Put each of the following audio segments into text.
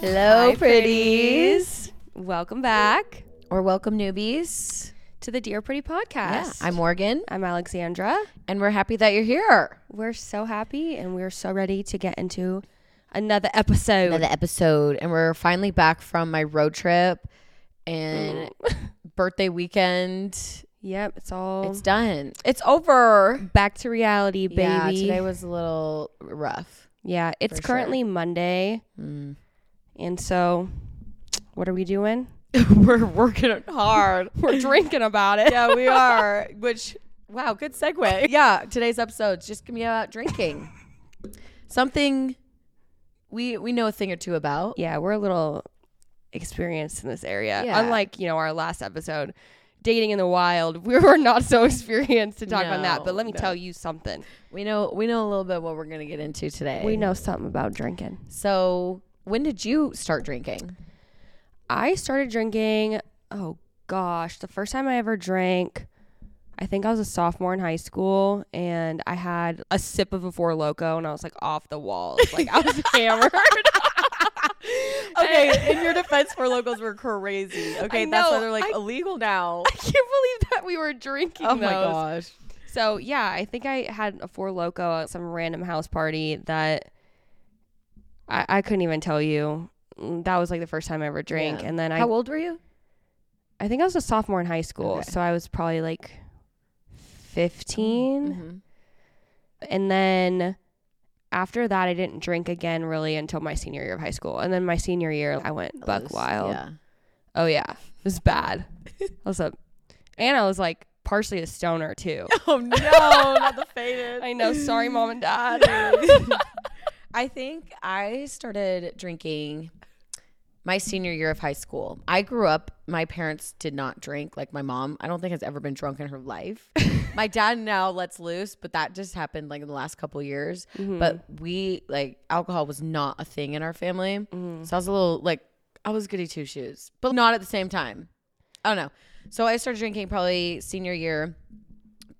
Hello, Hi, pretties. Welcome back Or welcome, newbies. to the Dear Pretty Yeah, podcast. I'm Morgan, I'm Alexandra. and we're happy that you're here. We're so happy and we're so ready to get into another episode. Another episode, and we're finally back from my road trip and birthday weekend. Yep, it's all It's done. It's over. back to reality, baby. Yeah, today was a little rough. Yeah, it's for sure. currently Monday, Mm. and so what are we doing? we're working hard. We're drinking about it. yeah, we are. Which wow, good segue. Yeah, today's episode's just gonna be about drinking. Something we we know a thing or two about. Yeah, we're a little experienced in this area. Yeah. Unlike, you know, our last episode, dating in the wild, we were not so experienced to talk on that. But let me no. tell you something. We know we know a little bit what we're gonna get into today. We know something about drinking. So when did you start drinking? I started drinking, oh gosh, the first time I ever drank, I think I was a sophomore in high school and I had a sip of a Four Loko and I was like off the walls. Like I was hammered. Okay, in your defense, Four Lokos were crazy. Okay, that's why they're like I- illegal now. I can't believe that we were drinking Oh my gosh. So yeah, I think I had a Four Loko at some random house party that I, I couldn't even tell you. Mm, That was like the first time I ever drank, Yeah. and then I How old were you? I think I was a sophomore in high school, Okay. so I was probably like 15. Mhm. And then after that, I didn't drink again really until my senior year of high school. And then my senior year, I went buck wild. Yeah. Oh, yeah. It was bad. I was a, and I was like partially a stoner too. Oh no, not the faded. I know. Sorry, mom and dad. I think I started drinking my senior year of high school. I grew up, my parents did not drink. Like my mom, I don't think has ever been drunk in her life. my dad now lets loose, but that just happened like in the last couple years. Mm-hmm. But we, like, alcohol was not a thing in our family. So I was a little, like, I was goody two shoes, but not at the same time. I don't know. So I started drinking probably senior year.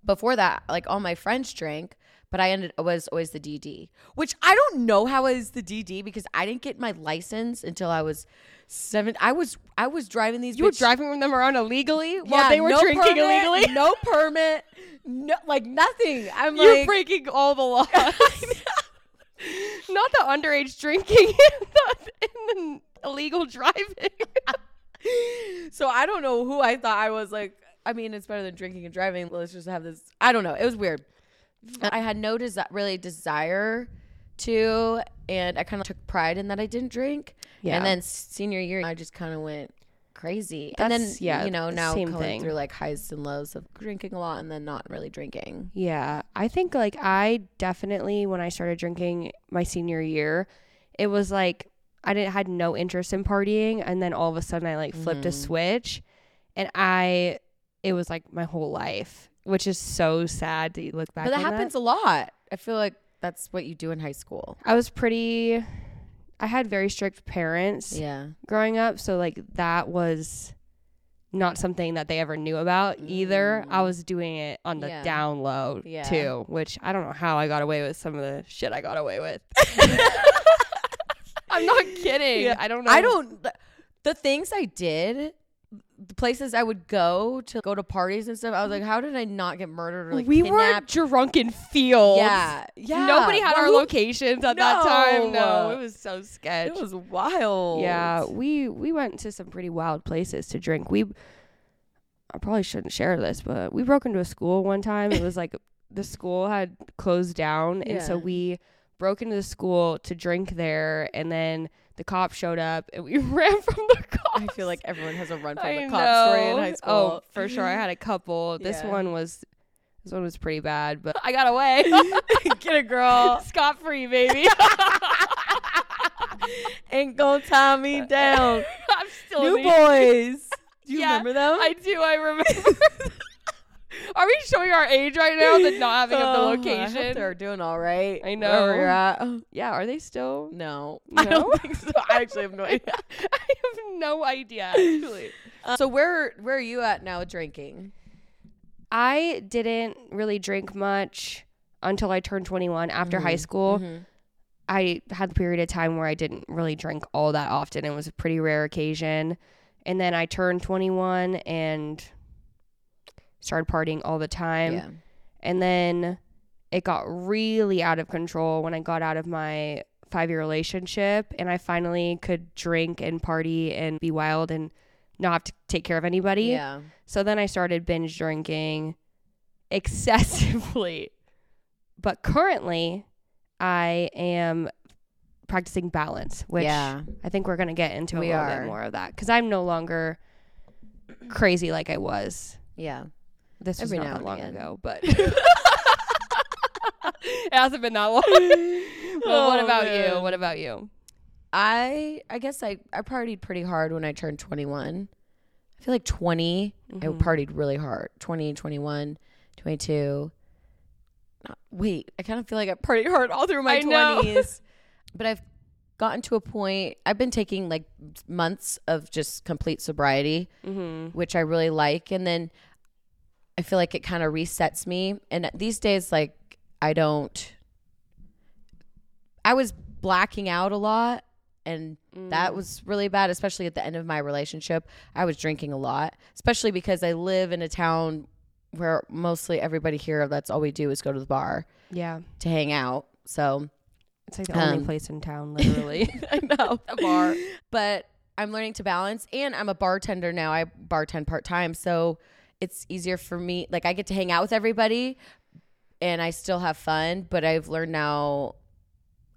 Before that, like all my friends drank, but I ended was always the DD, which I don't know how is the DD because I didn't get my license until I was seven. I was I was driving these. you were driving them around illegally while Yeah, they were no drinking permit, illegally? no permit, no like nothing. I'm You're like breaking all the laws. Not the underage drinking, in the, in the illegal driving. so I don't know who I thought I was like. I mean, it's better than drinking and driving. Let's just have this. I don't know. It was weird. I had no desi- really desire to, and I kind of took pride in that I didn't drink. Yeah. And then senior year, I just kind of went crazy. and then, That's- yeah, you know, now going thing. through like highs and lows of drinking a lot and then not really drinking. Yeah, I think like I definitely when I started drinking my senior year, it was like I didn't had no interest in partying, and then all of a sudden I like flipped a Mhm. switch, and I it was like my whole life, which is so sad to look back. But that happens a lot. I feel like that's what you do in high school. I was pretty. I had very strict parents Yeah. growing up, so like that was not something that they ever knew about either. I Mm. was doing it on the Yeah. down low Yeah. too, which I don't know how I got away with some of the shit I got away with. I'm not kidding. Yeah. I don't know. I don't. The things I did, the places I would go to go to parties and stuff. I was like, how did I not get murdered or like we were kidnapped? drunk in fields. yeah, yeah. Nobody had Well, our locations at that time. No, No. it was so sketch. It was wild. Yeah, we we went to some pretty wild places to drink. We I probably shouldn't share this, but we broke into a school one time. It was like the school had closed down, and so we broke into the school to drink there, and then the cop showed up, and we ran from the cops. I feel like everyone has a run from I the cop story in high oh, school. Oh, for sure. I had a couple. This Yeah. one was this one was pretty bad, but I got away. Get a girl. Scot free, baby. Ain't gonna tie me down. I'm still New Boyz. Do you Yeah, remember them? I do. I remember. Are we showing our age right now? The not having of the Oh, I hope location. they're doing all right. I Wherever you're know. at. yeah, are they still? No, No? I don't think so. I actually have no idea. I have no idea. Actually, so where where are you at now with drinking? I didn't really drink much until I turned 21 after high school. Mhm. I had a period of time where I didn't really drink all that often. It was a pretty rare occasion. And then I turned 21 and started partying all the time. Yeah. And then it got really out of control when I got out of my five year relationship and I finally could drink and party and be wild and not have to take care of anybody. Yeah. So then I started binge drinking excessively. But currently, I am practicing balance, which yeah. I think we're going to get into a little are. bit more of that because I'm no longer crazy like I was. Yeah. This was not that long again. ago, but it hasn't been that long. well, what Oh, about you? What about you? I I guess I I partied pretty hard when I turned 21. I feel like 20 I Mhm. partied really hard. 20, 21, 22. Not- Wait, I kind of feel like I partied hard all through my I know. 20s. but I've gotten to a point I've been taking like months of just complete sobriety, Mm-hmm. which I really like and then I feel like it kind of resets me and these days like I don't I was blacking out a lot and Mm. that was really bad, especially at the end of my relationship. I was drinking a lot, especially because I live in a town where mostly everybody here, that's all we do is go to the bar yeah. to hang out. So It's like the only Um, place in town, literally. I know. a bar. But I'm learning to balance and I'm a bartender now. I bartend part time. So it's easier for me. Like I get to hang out with everybody and I still have fun, but I've learned now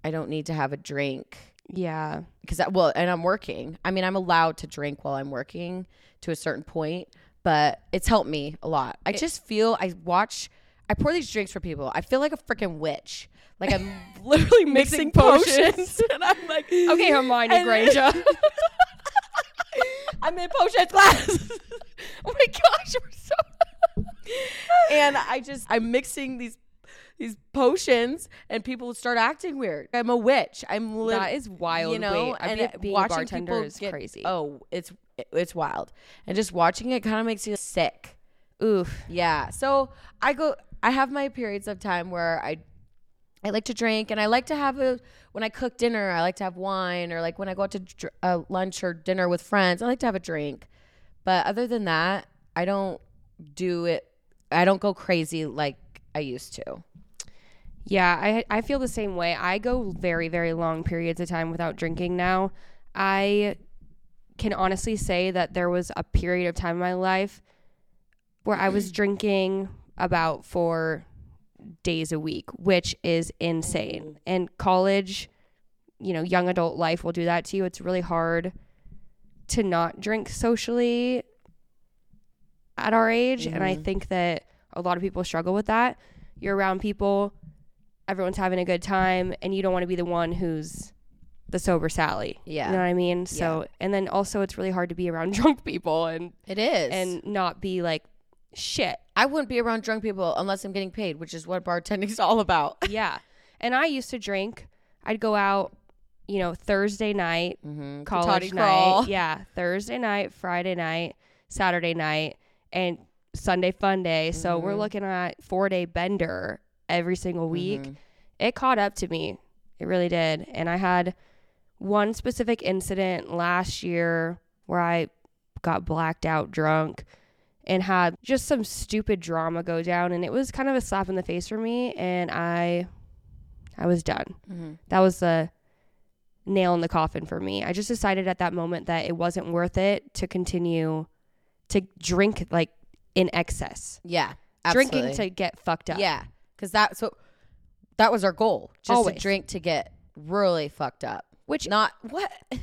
I don't need to have a drink Yeah. because well and i'm working i mean i'm allowed to drink while i'm working to a certain point but it's helped me a lot i just feel i watch i pour these drinks for people i feel like a freaking witch like i'm literally mixing, Mixing potions. potions and i'm like Okay, Hermione Granger. I'm in potions class oh my gosh, we're so. and i just i'm mixing these these potions and people start acting weird i'm a witch i'm literally That is wild. you know, Wait, and it- being watching bartender people is get- crazy. Oh, it's it's wild, and just watching it kind of makes you sick. oof. Yeah. So I go. I have my periods of time where I I like to drink, and I like to have a when I cook dinner. I like to have wine, or like when I go out to dr- uh, lunch or dinner with friends. I like to have a drink, but other than that, I don't do it. I don't go crazy like I used to. Yeah, I I feel the same way. I go very very long periods of time without drinking now. I can honestly say that there was a period of time in my life where I was drinking about 4 days a week, which is insane. And college, you know, young adult life will do that to you. It's really hard to not drink socially at our age, and I Mhm. think that a lot of people struggle with that. You're around people everyone's having a good time and you don't want to be the one who's the sober Sally. Yeah. You know what I mean? So and then also it's really hard to be around drunk people and It is, and not be like shit. I wouldn't be around drunk people unless I'm getting paid, which is what bartending's all about. yeah. And I used to drink. I'd go out, you know, Thursday night, Mm-hmm. college night. Yeah, Thursday night, Friday night, Saturday night, and Sunday fun day. So we're Mhm. looking at 4-day bender every single week. Mhm. it caught up to me. It really did. And I had one specific incident last year where I got blacked out drunk and had just some stupid drama go down and it was kind of a slap in the face for me and I I was done. Mhm. That was the nail in the coffin for me. I just decided at that moment that it wasn't worth it to continue to drink like in excess. Yeah. Absolutely. Drinking to get fucked up. Yeah, because that's what that was our goal. Just Always. to drink to get really fucked up. Which Not what?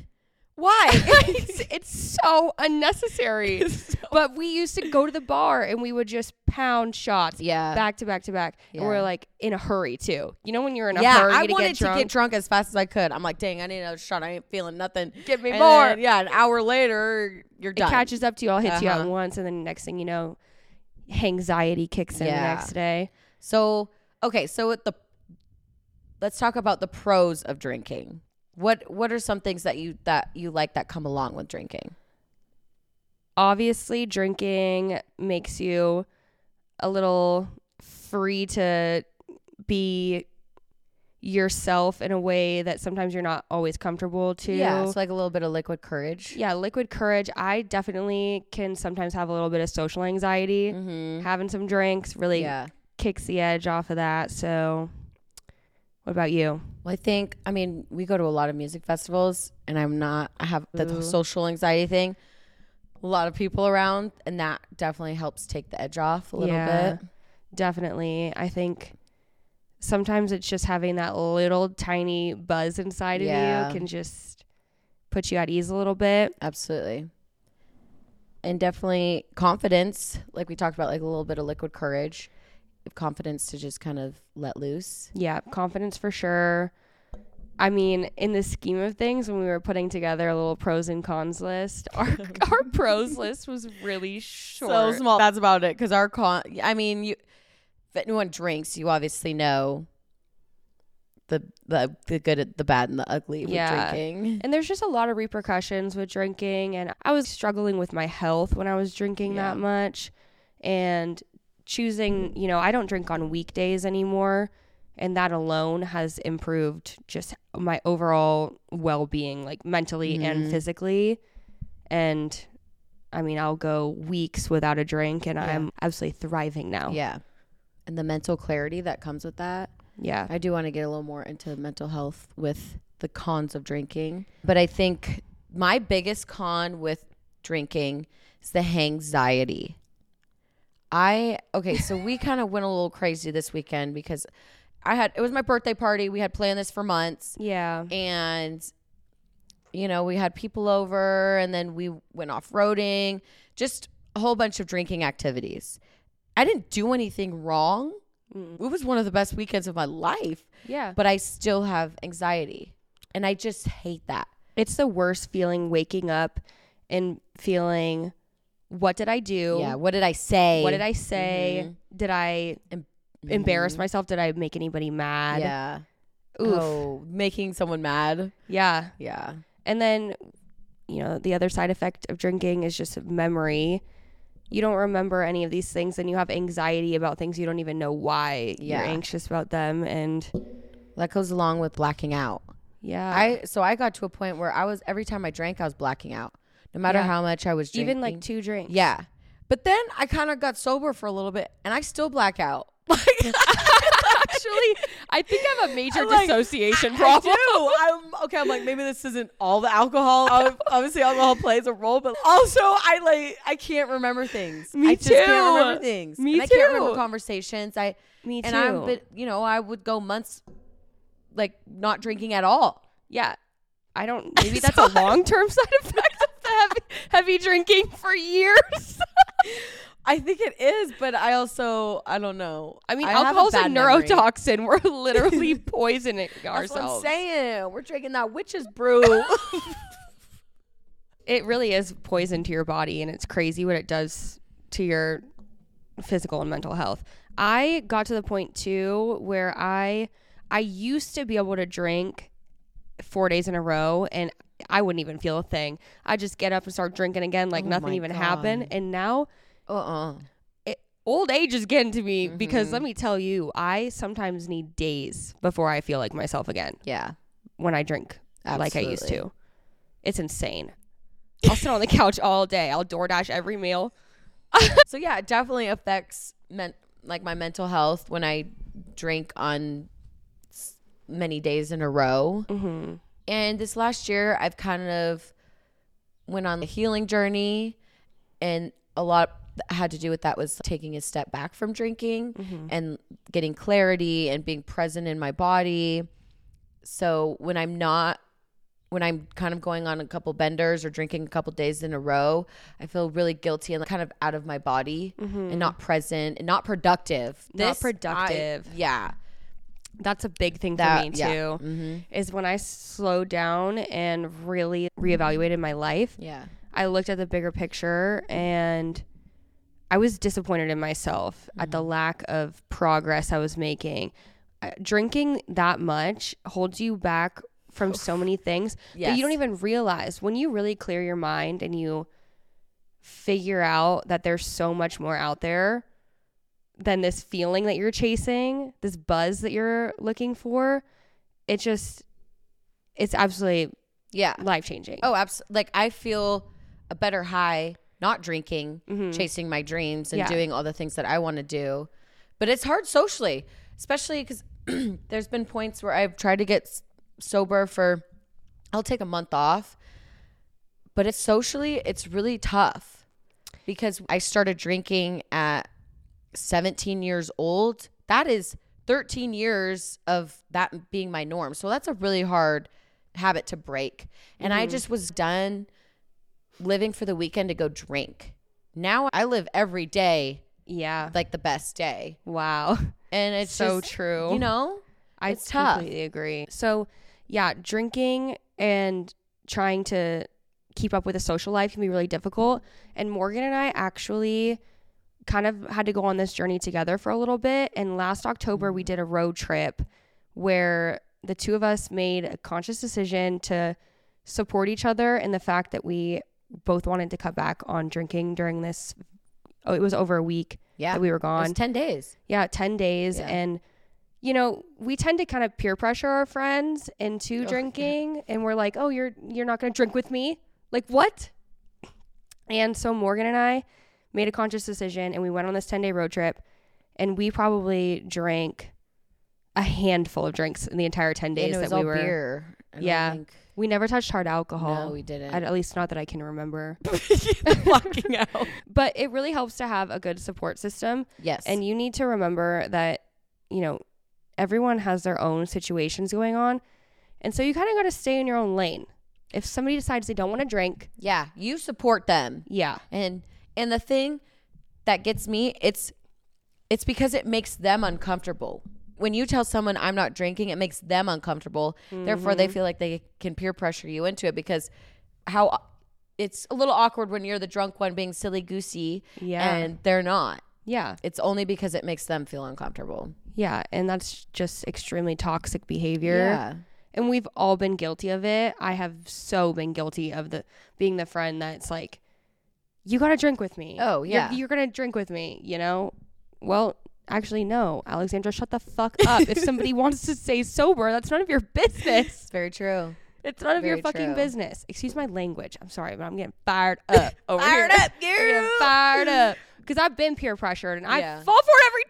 Why? it's, it's so unnecessary. But we used to go to the bar and we would just pound shots yeah. back to back to back. And we're like in a hurry too. You know when you're in a yeah, hurry I to wanted get to get drunk as fast as I could. I'm like, dang, I need another shot. I ain't feeling nothing. Give me And more. then, yeah, an hour later, you're done. it catches up to you all, hits you Uh-huh. at once, and then next thing you know, anxiety kicks in the next day. So okay, so with the let's talk about the pros of drinking. What what are some things that you that you like that come along with drinking? obviously drinking makes you a little free to be yourself in a way that sometimes you're not always comfortable to. Yeah, it's like a little bit of liquid courage. Yeah, liquid courage. I definitely can sometimes have a little bit of social anxiety. Mm-hmm. Having some drinks really Yeah. kicks the edge off of that. So, what about you? Well, I think, I mean, we go to a lot of music festivals, and I'm not, I have the Ooh. social anxiety thing. A lot of people around, and that definitely helps take the edge off a little Yeah. bit. Definitely. I think sometimes it's just having that little tiny buzz inside Yeah. of you can just put you at ease a little bit. Absolutely. And definitely confidence, like we talked about, like a little bit of liquid courage, confidence to just kind of let loose. Yeah, confidence for sure. I mean, in the scheme of things, when we were putting together a little pros and cons list, our our pros list was really short. So small. That's about it. Because our con, I mean, you, if anyone drinks, you obviously know the the the good, the bad, and the ugly with Yeah. drinking. And there's just a lot of repercussions with drinking. And I was struggling with my health when I was drinking Yeah. that much. And choosing, you know, I don't drink on weekdays anymore. And that alone has improved just my overall well being, like mentally and Mhm. physically. And I mean, I'll go weeks without a drink and Yeah. I'm absolutely thriving now. Yeah, and the mental clarity that comes with that. Yeah. I do want to get a little more into mental health with the cons of drinking. But I think my biggest con with drinking is the anxiety. I, okay, so we kind of went a little crazy this weekend because I had, it was my birthday party. We had planned this for months Yeah. and, you know, we had people over and then we went off roading, just a whole bunch of drinking activities. I didn't do anything wrong. Mm. It was one of the best weekends of my life Yeah. but I still have anxiety. And I just hate that. It's the worst feeling waking up and feeling, what did I do? Yeah. What did I say? What did I say? Mhm. Did I embarrass Mhm. myself? Did I make anybody mad? Yeah. Oof. Oh, making someone mad. Yeah. Yeah. And then, you know, the other side effect of drinking is just memory. You don't remember any of these things and you have anxiety about things you don't even know why Yeah. you're anxious about them. And That goes along with blacking out. yeah. I so I got to a point where I was every time I drank, I was blacking out, no matter Yeah. how much I was drinking. even like two drinks. yeah. But then I kind of got sober for a little bit, and I still black out. Actually, I think I have a major like, dissociation I problem. do. I'm okay. I'm like maybe this isn't all the alcohol. Obviously, alcohol plays a role, but also I like I can't remember things. Me I just can't remember too. things. Me and I can't remember conversations. I Me too. and I'm but you know I would go months like not drinking at all. yeah. I don't. Maybe that's a So I- long term side effect heavy, drinking for years. I think it is, but I also I don't know. I mean, a alcohol's a, memory. neurotoxin. We're literally poisoning That's what I'm ourselves. saying. We're drinking that witch's brew. It really is poison to your body, and it's crazy what it does to your physical and mental health. I got to the point too where I I used to be able to drink four days in a row, and I wouldn't even feel a thing. I just get up and start drinking again, like Oh nothing even happened. And now uh-uh. old age is getting to me because Mhm. let me tell you, I sometimes need days before I feel like myself again Yeah. when I drink like I used to. It's insane. I'll sit on the couch all day. I'll DoorDash every meal. so yeah, it definitely affects men- like my mental health when I drink on many days in a row. Mm-hmm. And this last year, I've kind of went on a healing journey, and a lot had to do with that was taking a step back from drinking Mm-hmm. and getting clarity and being present in my body. So when I'm not when I'm kind of going on a couple benders or drinking a couple days in a row, I feel really guilty and kind of out of my body and not present and not productive. Mm-hmm. Not This, I- productive. yeah. That's a big thing That- for me too. yeah. Mm-hmm. Is when I slowed down and really reevaluated my life. Yeah. I looked at the bigger picture and I was disappointed in myself at Mm-hmm. the lack of progress I was making. Uh, drinking that much holds you back from so many things that you don't even realize. When you really clear your mind and you figure out that there's so much more out there than this feeling that you're chasing, this buzz that you're looking for, it just it's absolutely Yeah. life changing. Oh, absolutely. Like I feel a better high not drinking, Mhm. chasing my dreams and Yeah. doing all the things that I want to do. But it's hard socially, especially cuz there's been points where I've tried to get sober for I'll take a month off. But it's socially it's really tough because I started drinking at 17 years old. That is 13 years of that being my norm. So that's a really hard habit to break. And I mm-hmm. just was done living for the weekend to go drink. Now I live every day Yeah. like the best day. Wow. And it's so just, true. You know? I It's tough. completely agree. So, yeah, drinking and trying to keep up with a social life can be really difficult. And Morgan and I actually kind of had to go on this journey together for a little bit. And last October, we mm-hmm. did a road trip where the two of us made a conscious decision to support each other in the fact that we both wanted to cut back on drinking during this. Oh, it was over a week Yeah. that we were It gone was 10 days. yeah 10 days Yeah. and you know we tend to kind of peer pressure our friends into yeah. drinking and we're like oh you're you're not going to drink with me like what and so morgan and i made a conscious decision and we went on this 10 day road trip and we probably drank a handful of drinks in the entire 10 days and it was that we all were beer. I Yeah. think- we never touched hard alcohol No, we didn't. at, at least not that i can remember Blocking out. but it really helps to have a good support system Yes. And you need to remember that, you know, everyone has their own situations going on. And so you kind of got to stay in your own lane. If somebody decides they don't want to drink, yeah, you support them. yeah. And and the thing that gets me, it's it's because it makes them uncomfortable. When you tell someone I'm not drinking, it makes them uncomfortable. Therefore, Mm-hmm. they feel like they can peer pressure you into it because how it's a little awkward when you're the drunk one being silly goosey Yeah. and they're not. Yeah. It's only because it makes them feel uncomfortable. Yeah. And that's just extremely toxic behavior. Yeah. And we've all been guilty of it. I have so been guilty of the being the friend that's like, you got to drink with me. Oh, You're- yeah. You're, going to drink with me, you know? Well, actually, no. Alexandra, shut the fuck up. if somebody wants to stay sober, that's none of your business. It's very true. It's none of your fucking true. business. Excuse my language. I'm sorry, but I'm getting fired up over Fired here. up, I'm getting fired up because I've been peer pressured and I fall for it every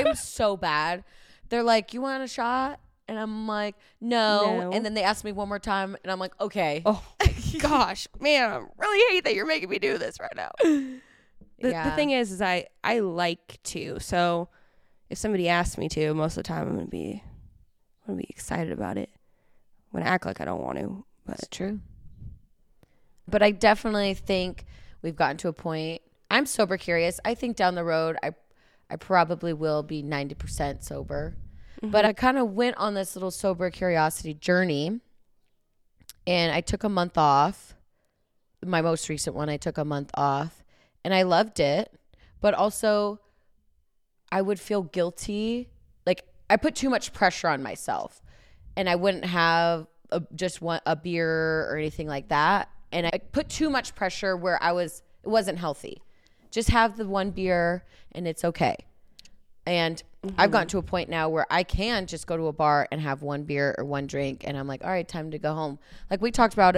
time. I'm so bad. They're like, "You want a shot?" And I'm like, "No." No. And then they ask me one more time, and I'm like, "Okay." oh gosh, man, I really hate that you're making me do this right now. The, the thing is, is I I like to. So if somebody asks me to, most of the time I'm gonna be I'm gonna be excited about it. I'm gonna act like I don't want to, but It's true. But I definitely think we've gotten to a point. I'm sober curious. I think down the road, I, I probably will be 90% sober. But mm-hmm. I kind of went on this little sober curiosity journey, and I took a month off. My most recent one, I took a month off, and I loved it. But also, I would feel guilty. Like I put too much pressure on myself, and I wouldn't have a, just one a beer or anything like that. And I put too much pressure where I was it wasn't healthy. Just have the one beer, and it's okay. And I've gotten to a point now where I can just go to a bar and have one beer or one drink, and I'm like, all right, time to go home. Like we talked about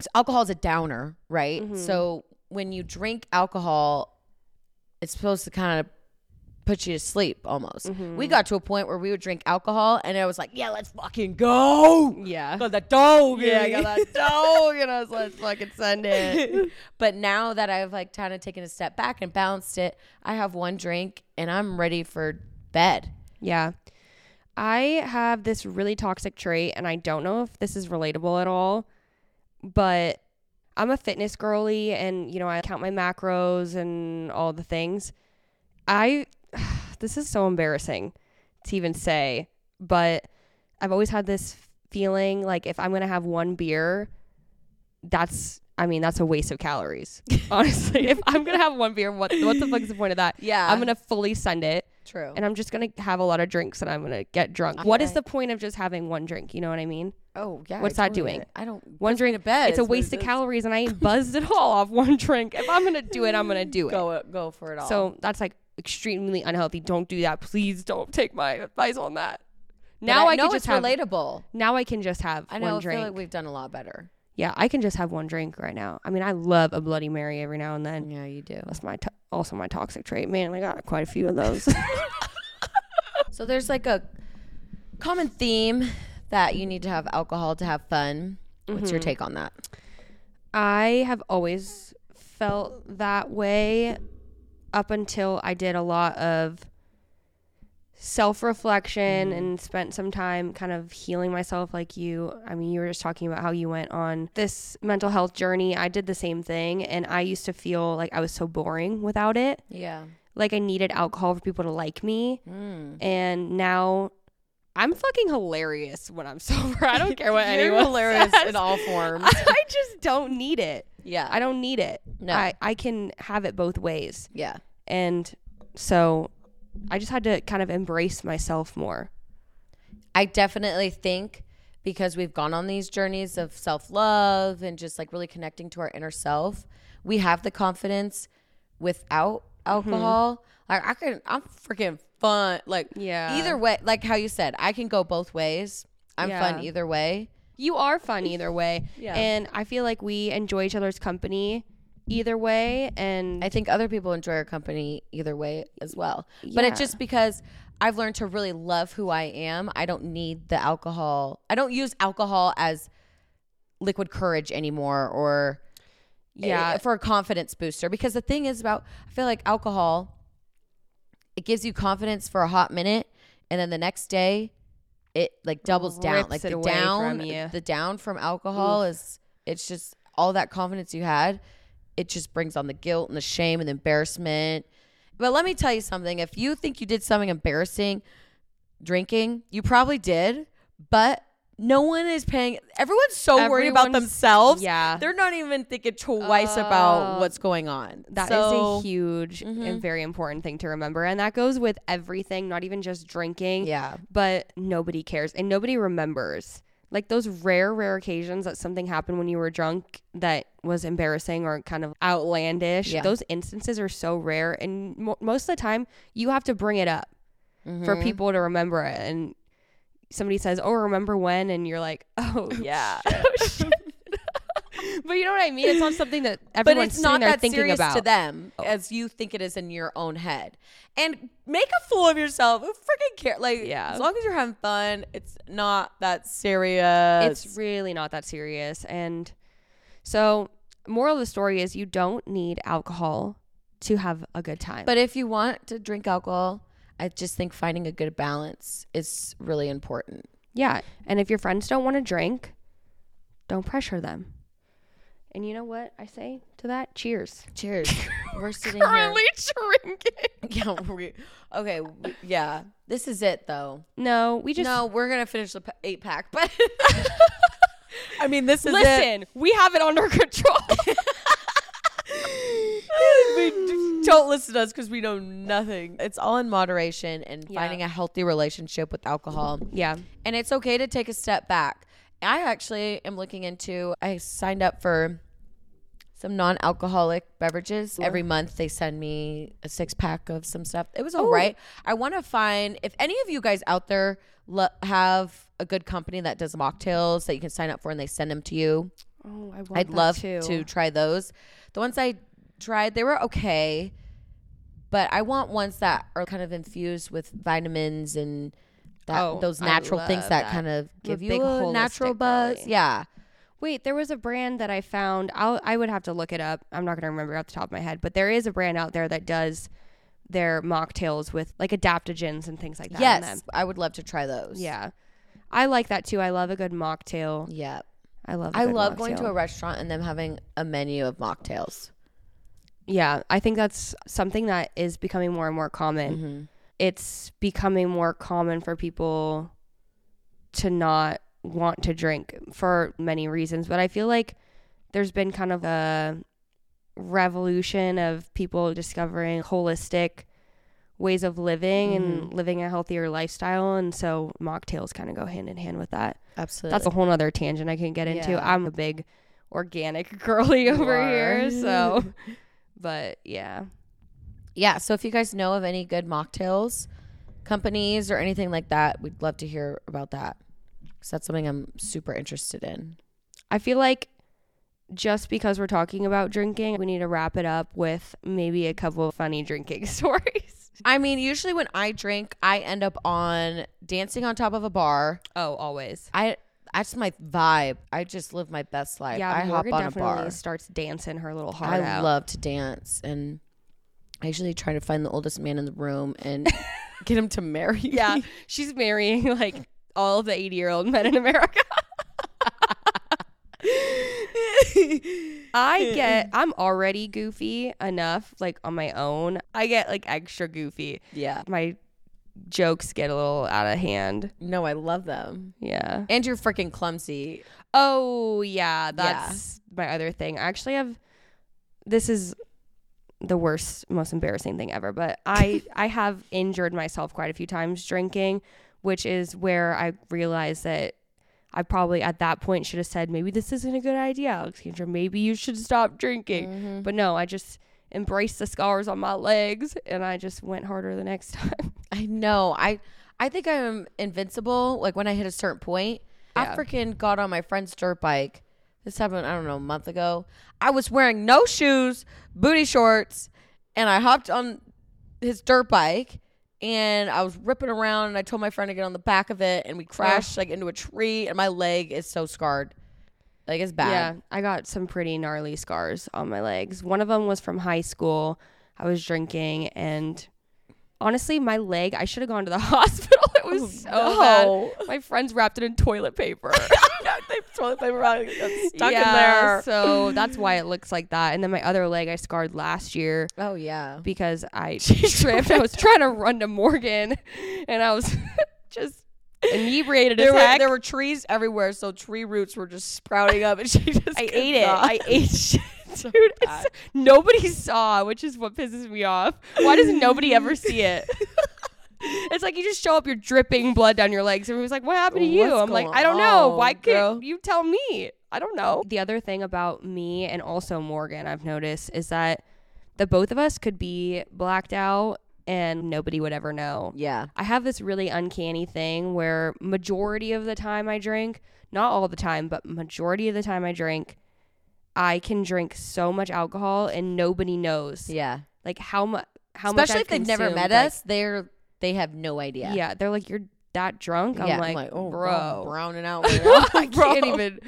so alcohol is a downer, right? Mm-hmm. So when you drink alcohol, it's supposed to kind of put you to sleep almost. We mm-hmm. got to a point where we would drink alcohol, and I was like, yeah, let's fucking go. yeah, Got that dog. yeah, I got that dog, and I was like, let's fucking send it. but now that I've like kind of taken a step back and balanced it, I have one drink and I'm ready for bed. Yeah. I have this really toxic trait, and I don't know if this is relatable at all, but I'm a fitness girly, and you know, I count my macros and all the things. I, this is so embarrassing to even say, but I've always had this feeling like if I'm gonna have one beer, that's, I mean, that's a waste of calories. Honestly, if I'm gonna have one beer, what what the fuck is the point of that? Yeah. I'm gonna fully send it True. and I'm just gonna have a lot of drinks and I'm gonna get drunk. What is the point of just having one drink? You know what I mean? Oh yeah. What's I that totally doing? I don't. One drink- to bed. it's a is what it waste of calories, and I ain't buzzed it all off one drink. If I'm gonna do it, I'm gonna do it. Go uh, go for it all. So that's like extremely unhealthy. Don't do that. Please don't take my advice on that. Now I, know can just have. relatable. Now I can just have I know. one I feel drink. like we've done a lot better. yeah, I can just have one drink right now. I mean, I love a Bloody Mary every now and then. Yeah, you do. That's my to- also my toxic trait. Man, I got quite a few of those. So there's like a common theme that you need to have alcohol to have fun. What's Mm-hmm. your take on that? I have always felt that way up until I did a lot of self reflection and spent some time kind of healing myself like you. I mean, you were just talking about how you went on this mental health journey. I did the same thing and I used to feel like I was so boring without it. Yeah. Like I needed alcohol for people to like me. Mm. And now I'm fucking hilarious when I'm sober. I don't care what You're anyone hilarious says. in all forms. I just don't need it. yeah. I don't need it. No. I, I can have it both ways. yeah. And so I just had to kind of embrace myself more. I definitely think because we've gone on these journeys of self love and just like really connecting to our inner self, we have the confidence without Mm-hmm. Like I can, I'm freaking fun. Like Yeah. either way, like how you said, I can go both ways. I'm fun either way. You are fun either way. Yeah. And I feel like we enjoy each other's company either way. And I think other people enjoy our company either way as well. Yeah. But it's just because I've learned to really love who I am. I don't need the alcohol. I don't use alcohol as liquid courage anymore or Yeah. eh, for a confidence booster because the thing is about I feel like alcohol it gives you confidence for a hot minute and then the next day it like doubles down. Like the down the down from alcohol is it's just all that confidence you had it just brings on the guilt and the shame and the embarrassment. But let me tell you something. If you think you did something embarrassing drinking you probably did but no one is paying everyone's so worried about themselves yeah. they're not even thinking twice about Oh. what's going on That is So, a huge Mhm. and very important thing to remember. And that goes with everything, not even just drinking. yeah but nobody cares and nobody remembers. Like those rare, rare occasions that something happened when you were drunk that was embarrassing or kind of outlandish. Yeah. Those instances are so rare, and mo- most of the time you have to bring it up for Mhm. people to remember it. And somebody says, "Oh, remember when?" and you're like, "Oh yeah." but you know what I mean? It's not something that but everyone's it's not that thinking serious about. to them oh. as you think it is in your own head. And make a fool of yourself. Who freaking care? Like, Yeah. as long as you're having fun, it's not that serious. It's really not that serious. And so, moral of the story is you don't need alcohol to have a good time. but if you want to drink alcohol, I just think finding a good balance is really important. yeah, and if your friends don't want to drink, don't pressure them. And you know what I say to that? Cheers. Cheers. We're sitting here. drinking. Yeah. We, okay. we- yeah. This is it, though. No, we just no, we're gonna finish the eight pack, but I mean, this is it. listen. We have it under control. We don't listen to us because we know nothing. It's all in moderation and Yeah. finding a healthy relationship with alcohol. yeah. And it's okay to take a step back. I actually am looking into, I signed up for some non alcoholic beverages. Every month they send me a six pack of some stuff. It was all Oh. right. I want to find, if any of you guys out there lo- have a good company that does mocktails that you can sign up for and they send them to you, Oh, I want I'd love too. to try those. The ones I tried, they were okay, but I want ones that are kind of infused with vitamins and that Oh, those natural things that, that. kind of give you a natural buzz. girly. Yeah. Wait, there was a brand that I found. I'll, I would have to look it up. I'm not going to remember off the top of my head, but there is a brand out there that does their mocktails with like adaptogens and things like that. in Yes. I would love to try those. Yeah. I like that too. I love a good mocktail. Yeah. I love. I love going to a restaurant and them having a menu of mocktails. Yeah, I think that's something that is becoming more and more common. Mm-hmm. It's becoming more common for people to not want to drink for many reasons, but I feel like there's been kind of a revolution of people discovering holistic ways of living Mm-hmm. and living a healthier lifestyle. And so mocktails kind of go hand in hand with that. Absolutely. That's a whole nother tangent I can get into. Yeah. I'm a big organic girly over here. So, but yeah. yeah. So if you guys know of any good mocktails companies or anything like that, we'd love to hear about that. Because that's something I'm super interested in. I feel like just because we're talking about drinking, we need to wrap it up with maybe a couple of funny drinking stories. I mean, usually when I drink, I end up on dancing on top of a bar. Oh, always. I that's my vibe. I just live my best life. Yeah, I Morgan hop on a definitely bar. starts dancing her little heart I out. love to dance, and I usually try to find the oldest man in the room and get him to marry me. yeah, she's marrying like all the 80 year old men in America. I get, I'm already goofy enough, like on my own. I get like extra goofy. yeah. My jokes get a little out of hand. No, I love them. Yeah. And you're freaking clumsy. Oh, yeah. That's my other thing. I actually have, this is the worst, most embarrassing thing ever, but I, I have injured myself quite a few times drinking, which is where I realized that I probably at that point should have said, maybe this isn't a good idea, Alexandra. Maybe you should stop drinking. Mm-hmm. But no, I just embraced the scars on my legs and I just went harder the next time. I know. I I think I'm invincible. Like when I hit a certain point, I Yeah. freaking got on my friend's dirt bike. This happened, I don't know, a month ago. I was wearing no shoes, booty shorts, and I hopped on his dirt bike and I was ripping around and I told my friend to get on the back of it and we crashed like into a tree and my leg is so scarred. Like it's bad. Yeah, I got some pretty gnarly scars on my legs. One of them was from high school. I was drinking and honestly, my leg, I should have gone to the hospital. Was oh, so no. bad. My friends wrapped it in toilet paper. they toilet paper got stuck yeah, in there. So that's why it looks like that. And then my other leg I scarred last year Oh yeah. because I tripped. I was trying to run to Morgan and I was just inebriated There as were, heck. there were trees everywhere, so tree roots were just sprouting up, and she just I ate it. I ate shit. So Dude, nobody saw, which is what pisses me off. Why does nobody ever see it? It's like you just show up, you're dripping blood down your legs. Everyone's like, "What happened to you?" What's I'm like, going "I don't know. Why girl?" can't you tell me?" I don't know. The other thing about me and also Morgan, I've noticed, is that the both of us could be blacked out and nobody would ever know. yeah, I have this really uncanny thing where majority of the time I drink, not all the time, but majority of the time I drink, I can drink so much alcohol and nobody knows yeah. like how much how much Especially I've if they've never consumed, met like- us, they're they have no idea. Yeah. they're like you're that drunk. I'm Yeah, like, oh, bro, I'm browning out. Right. I Bro. can't even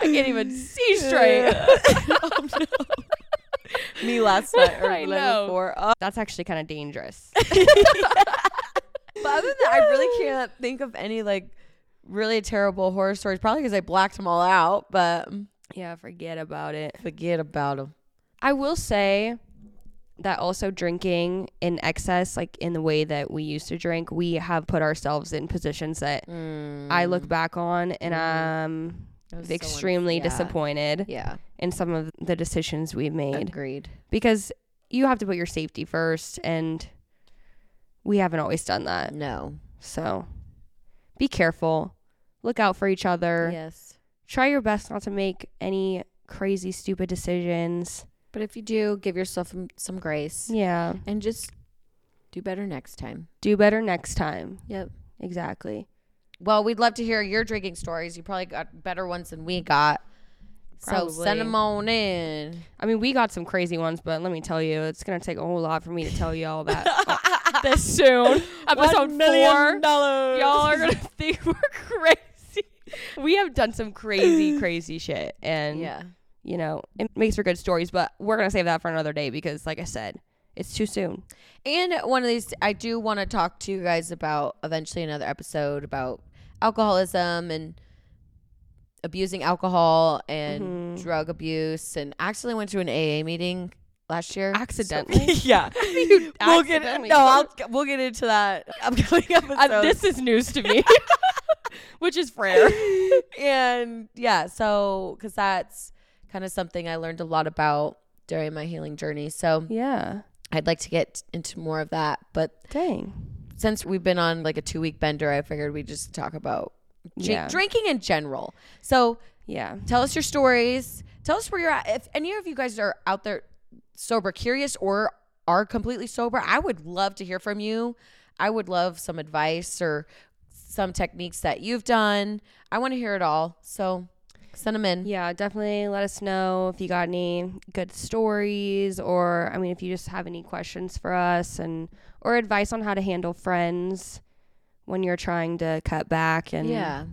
I can't even see straight. Oh, no. Me last night or I the night know. before. Oh. That's actually kind of dangerous. But other than that, I really can't think of any like really terrible horror stories. Probably because I blacked them all out. But yeah, forget about it. forget about them. I will say that also drinking in excess, like in the way that we used to drink, we have put ourselves in positions that I look back on and I'm extremely disappointed Yeah, in some of the decisions we've made agreed. because you have to put your safety first and we haven't always done that. No. So be careful. Look out for each other. Yes. Try your best not to make any crazy stupid decisions. But if you do, give yourself some, some grace Yeah. and just do better next time. Do better next time. Yep. Exactly. Well, we'd love to hear your drinking stories. You probably got better ones than we got. So send them on in. I mean, we got some crazy ones, but let me tell you, it's gonna take a whole lot for me to tell you all that uh, this soon. Episode four, dollars. y'all are gonna think we're crazy. We have done some crazy, crazy shit, and Yeah. You know, it makes for good stories. But we're gonna save that for another day because, like I said, it's too soon. And one of these, I do want to talk to you guys about eventually another episode about alcoholism and abusing alcohol and Mhm. drug abuse. And actually went to an AA meeting last year. Accidentally? So- yeah. You we'll get no. I'll, we'll get into that upcoming episode. Uh, this is news to me, which is rare. and yeah, so because that's kind of something I learned a lot about during my healing journey. So Yeah. I'd like to get into more of that. But Dang. since we've been on like a two week bender, I figured we just talk about Yeah. drinking in general. So Yeah. tell us your stories. Tell us where you're at. If any of you guys are out there sober, curious, or are completely sober, I would love to hear from you. I would love some advice or some techniques that you've done. I want to hear it all. So send them in. Yeah, definitely let us know if you got any good stories or I mean if you just have any questions for us and or advice on how to handle friends when you're trying to cut back and Yeah.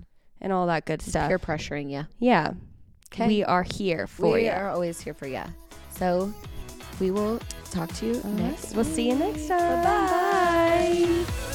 and all that good stuff. Peer pressuring you. yeah. 'Kay. We are here for you. we are always here for you. So we will talk to you All right. next. We'll see you next time. Bye-bye. Bye.